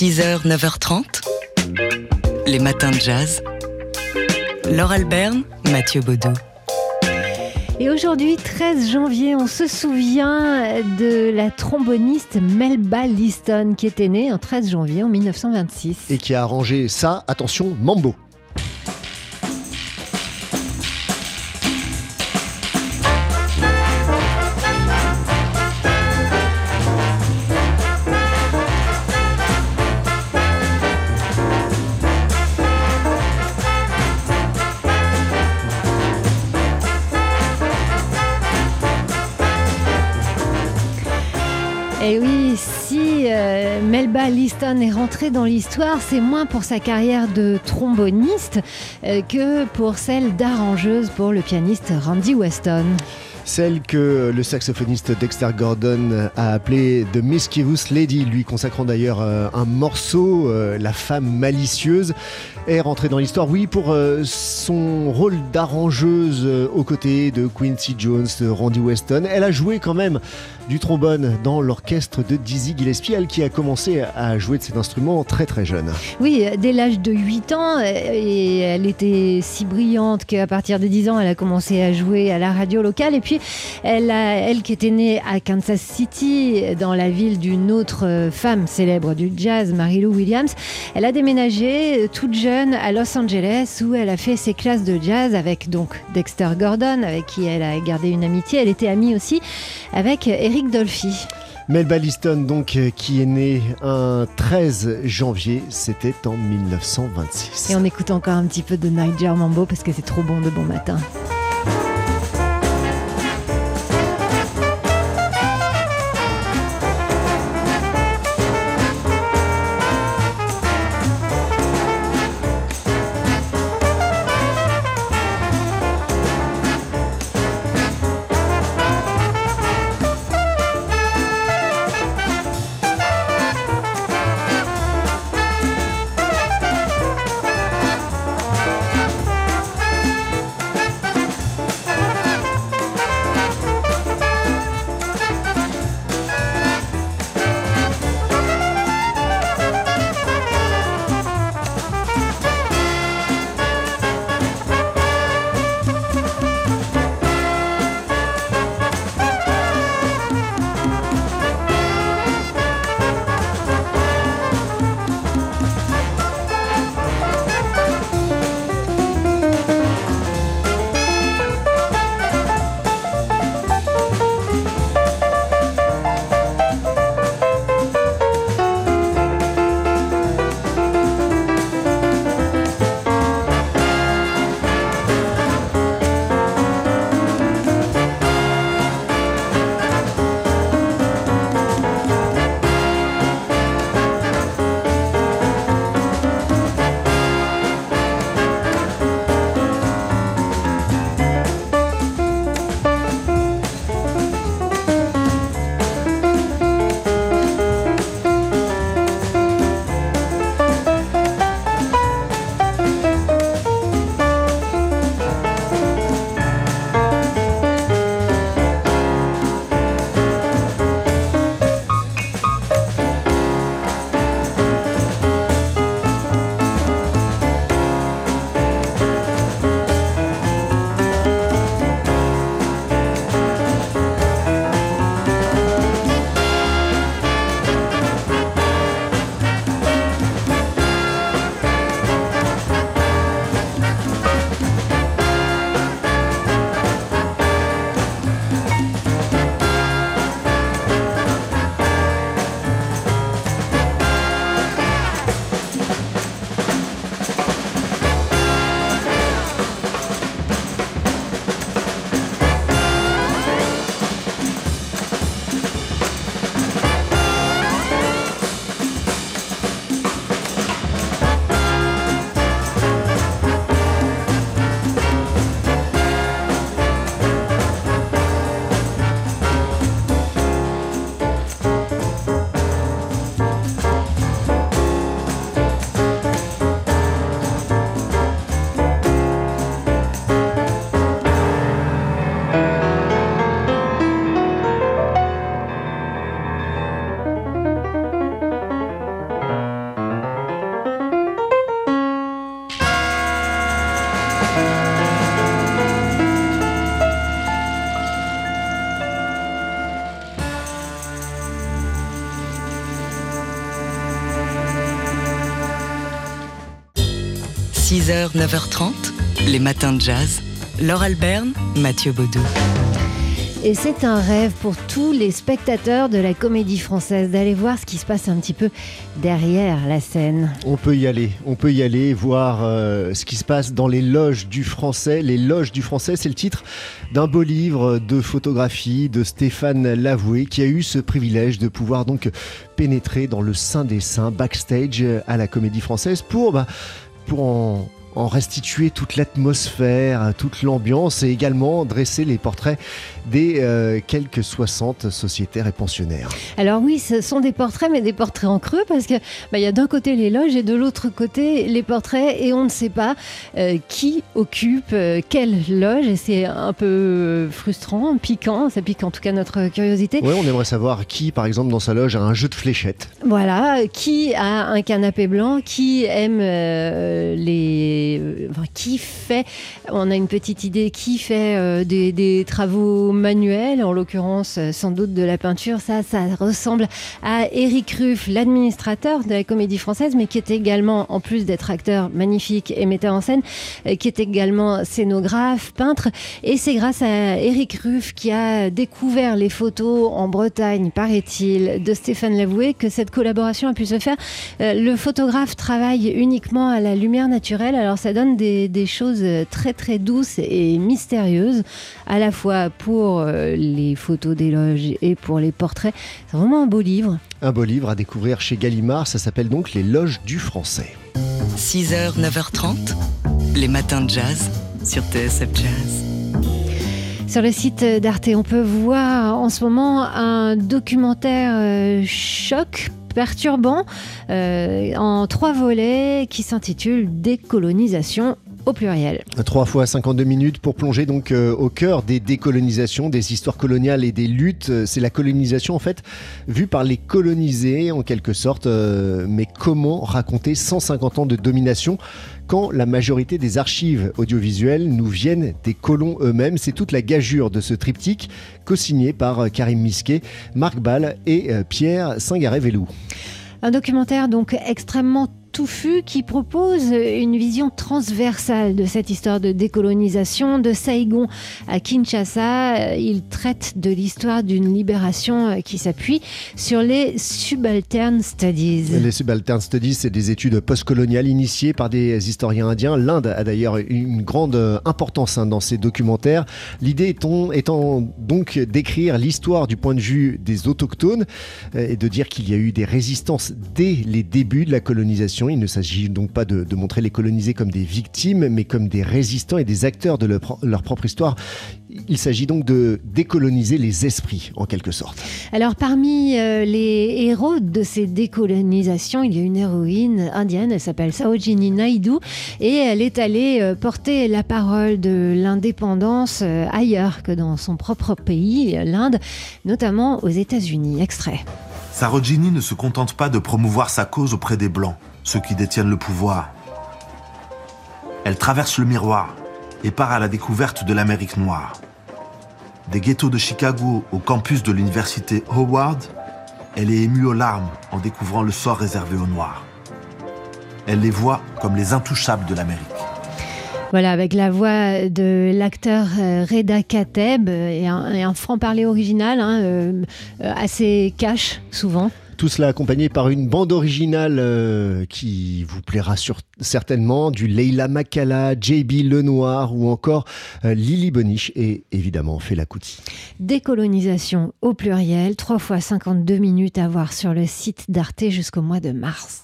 6h, 9h30, les matins de jazz. Laure Alberne, Mathieu Baudou. Et aujourd'hui, 13 janvier, on se souvient de la tromboniste Melba Liston qui était née en 13 janvier en 1926. Et qui a arrangé ça, attention, Mambo. Et oui, si euh, Melba Liston est rentrée dans l'histoire, c'est moins pour sa carrière de tromboniste euh, que pour celle d'arrangeuse pour le pianiste Randy Weston. Celle que le saxophoniste Dexter Gordon a appelée The Mischievous Lady, lui consacrant d'ailleurs euh, un morceau, La femme malicieuse, est rentrée dans l'histoire, oui, pour son rôle d'arrangeuse aux côtés de Quincy Jones, de Randy Weston. Elle a joué quand même du trombone dans l'orchestre de Dizzy Gillespie, elle qui a commencé à jouer de cet instrument très très jeune. Oui, dès l'âge de 8 ans, et elle était si brillante qu'à partir de 10 ans, elle a commencé à jouer à la radio locale. Et puis, elle, a, elle qui était née à Kansas City, dans la ville d'une autre femme célèbre du jazz, Mary-Lou Williams, elle a déménagé toute jeune à Los Angeles où elle a fait ses classes de jazz avec donc Dexter Gordon, avec qui elle a gardé une amitié. Elle était amie aussi avec Eric Dolphy. Melba Liston, donc, qui est née un 13 janvier, c'était en 1926. Et on écoute encore un petit peu de Nigel Mambo parce que c'est trop bon de bon matin. 6h, 9h30, les matins de jazz. Laure Alberne, Mathieu Baudou. Et c'est un rêve pour tous les spectateurs de la comédie française d'aller voir ce qui se passe un petit peu derrière la scène. On peut y aller, on peut y aller voir euh, ce qui se passe dans les loges du français. Les loges du français, c'est le titre d'un beau livre de photographie de Stéphane Lavoué qui a eu ce privilège de pouvoir donc pénétrer dans le sein des saints, backstage à la comédie française pour, bah, pour en en restituer toute l'atmosphère, toute l'ambiance et également dresser les portraits des euh, quelques 60 sociétaires et pensionnaires. Alors oui, ce sont des portraits, mais des portraits en creux parce que bah, il y a d'un côté les loges et de l'autre côté les portraits et on ne sait pas euh, qui occupe euh, quelle loge et c'est un peu frustrant, piquant, ça pique en tout cas notre curiosité. Oui, on aimerait savoir qui, par exemple, dans sa loge a un jeu de fléchettes. Voilà, qui a un canapé blanc, qui aime les euh, qui fait, on a une petite idée, qui fait euh, des, travaux manuels, en l'occurrence euh, sans doute de la peinture. Ça, ça ressemble à Eric Ruff, l'administrateur de la Comédie Française, mais qui est également, en plus d'être acteur magnifique et metteur en scène, qui est également scénographe, peintre. Et c'est grâce à Eric Ruff qui a découvert les photos en Bretagne, paraît-il, de Stéphane Lavoué, que cette collaboration a pu se faire. Le photographe travaille uniquement à la lumière naturelle. Ça donne des, choses très très douces et mystérieuses, à la fois pour euh, les photos d'éloges et pour les portraits. C'est vraiment un beau livre. Un beau livre à découvrir chez Gallimard, ça s'appelle donc Les Loges du Français. 6h, 9h30, les matins de jazz sur TSF Jazz. Sur le site d'Arte, on peut voir en ce moment un documentaire euh, choc perturbant euh, en trois volets qui s'intitule Décolonisation au pluriel. Trois fois 52 minutes pour plonger donc euh, au cœur des décolonisations, des histoires coloniales et des luttes. C'est la colonisation en fait vue par les colonisés en quelque sorte. Euh, mais comment raconter 150 ans de domination quand la majorité des archives audiovisuelles nous viennent des colons eux-mêmes? C'est toute la gageure de ce triptyque, co-signé par euh, Karim Misquet, Marc Ball et euh, Pierre Singaret-Vellou. Un documentaire donc extrêmement qui propose une vision transversale de cette histoire de décolonisation de Saigon à Kinshasa. Il traite de l'histoire d'une libération qui s'appuie sur les subaltern studies. Les subaltern studies, c'est des études postcoloniales initiées par des historiens indiens. L'Inde a d'ailleurs une grande importance hein, dans ces documentaires. L'idée étant, étant donc d'écrire l'histoire du point de vue des autochtones euh, et de dire qu'il y a eu des résistances dès les débuts de la colonisation il ne s'agit donc pas de, montrer les colonisés comme des victimes, mais comme des résistants et des acteurs de leur, propre histoire. Il s'agit donc de décoloniser les esprits, en quelque sorte. Alors, parmi euh, les héros de ces décolonisations, il y a une héroïne indienne, elle s'appelle Saojini Naidu, et elle est allée euh, porter la parole de l'indépendance euh, ailleurs que dans son propre pays, l'Inde, notamment aux États-Unis. Extrait. Sarojini ne se contente pas de promouvoir sa cause auprès des Blancs ceux qui détiennent le pouvoir. Elle traverse le miroir et part à la découverte de l'Amérique noire. Des ghettos de Chicago au campus de l'université Howard, elle est émue aux larmes en découvrant le sort réservé aux Noirs. Elle les voit comme les intouchables de l'Amérique. Voilà, avec la voix de l'acteur euh, Reda Kateb et un, franc-parler original, hein, euh, assez cash souvent. Tout cela accompagné par une bande originale euh, qui vous plaira certainement, du Leila Makala, JB Lenoir ou encore euh, Lily Boniche et évidemment Fela Kuti. Décolonisation au pluriel, 3 fois 52 minutes à voir sur le site d'Arte jusqu'au mois de mars.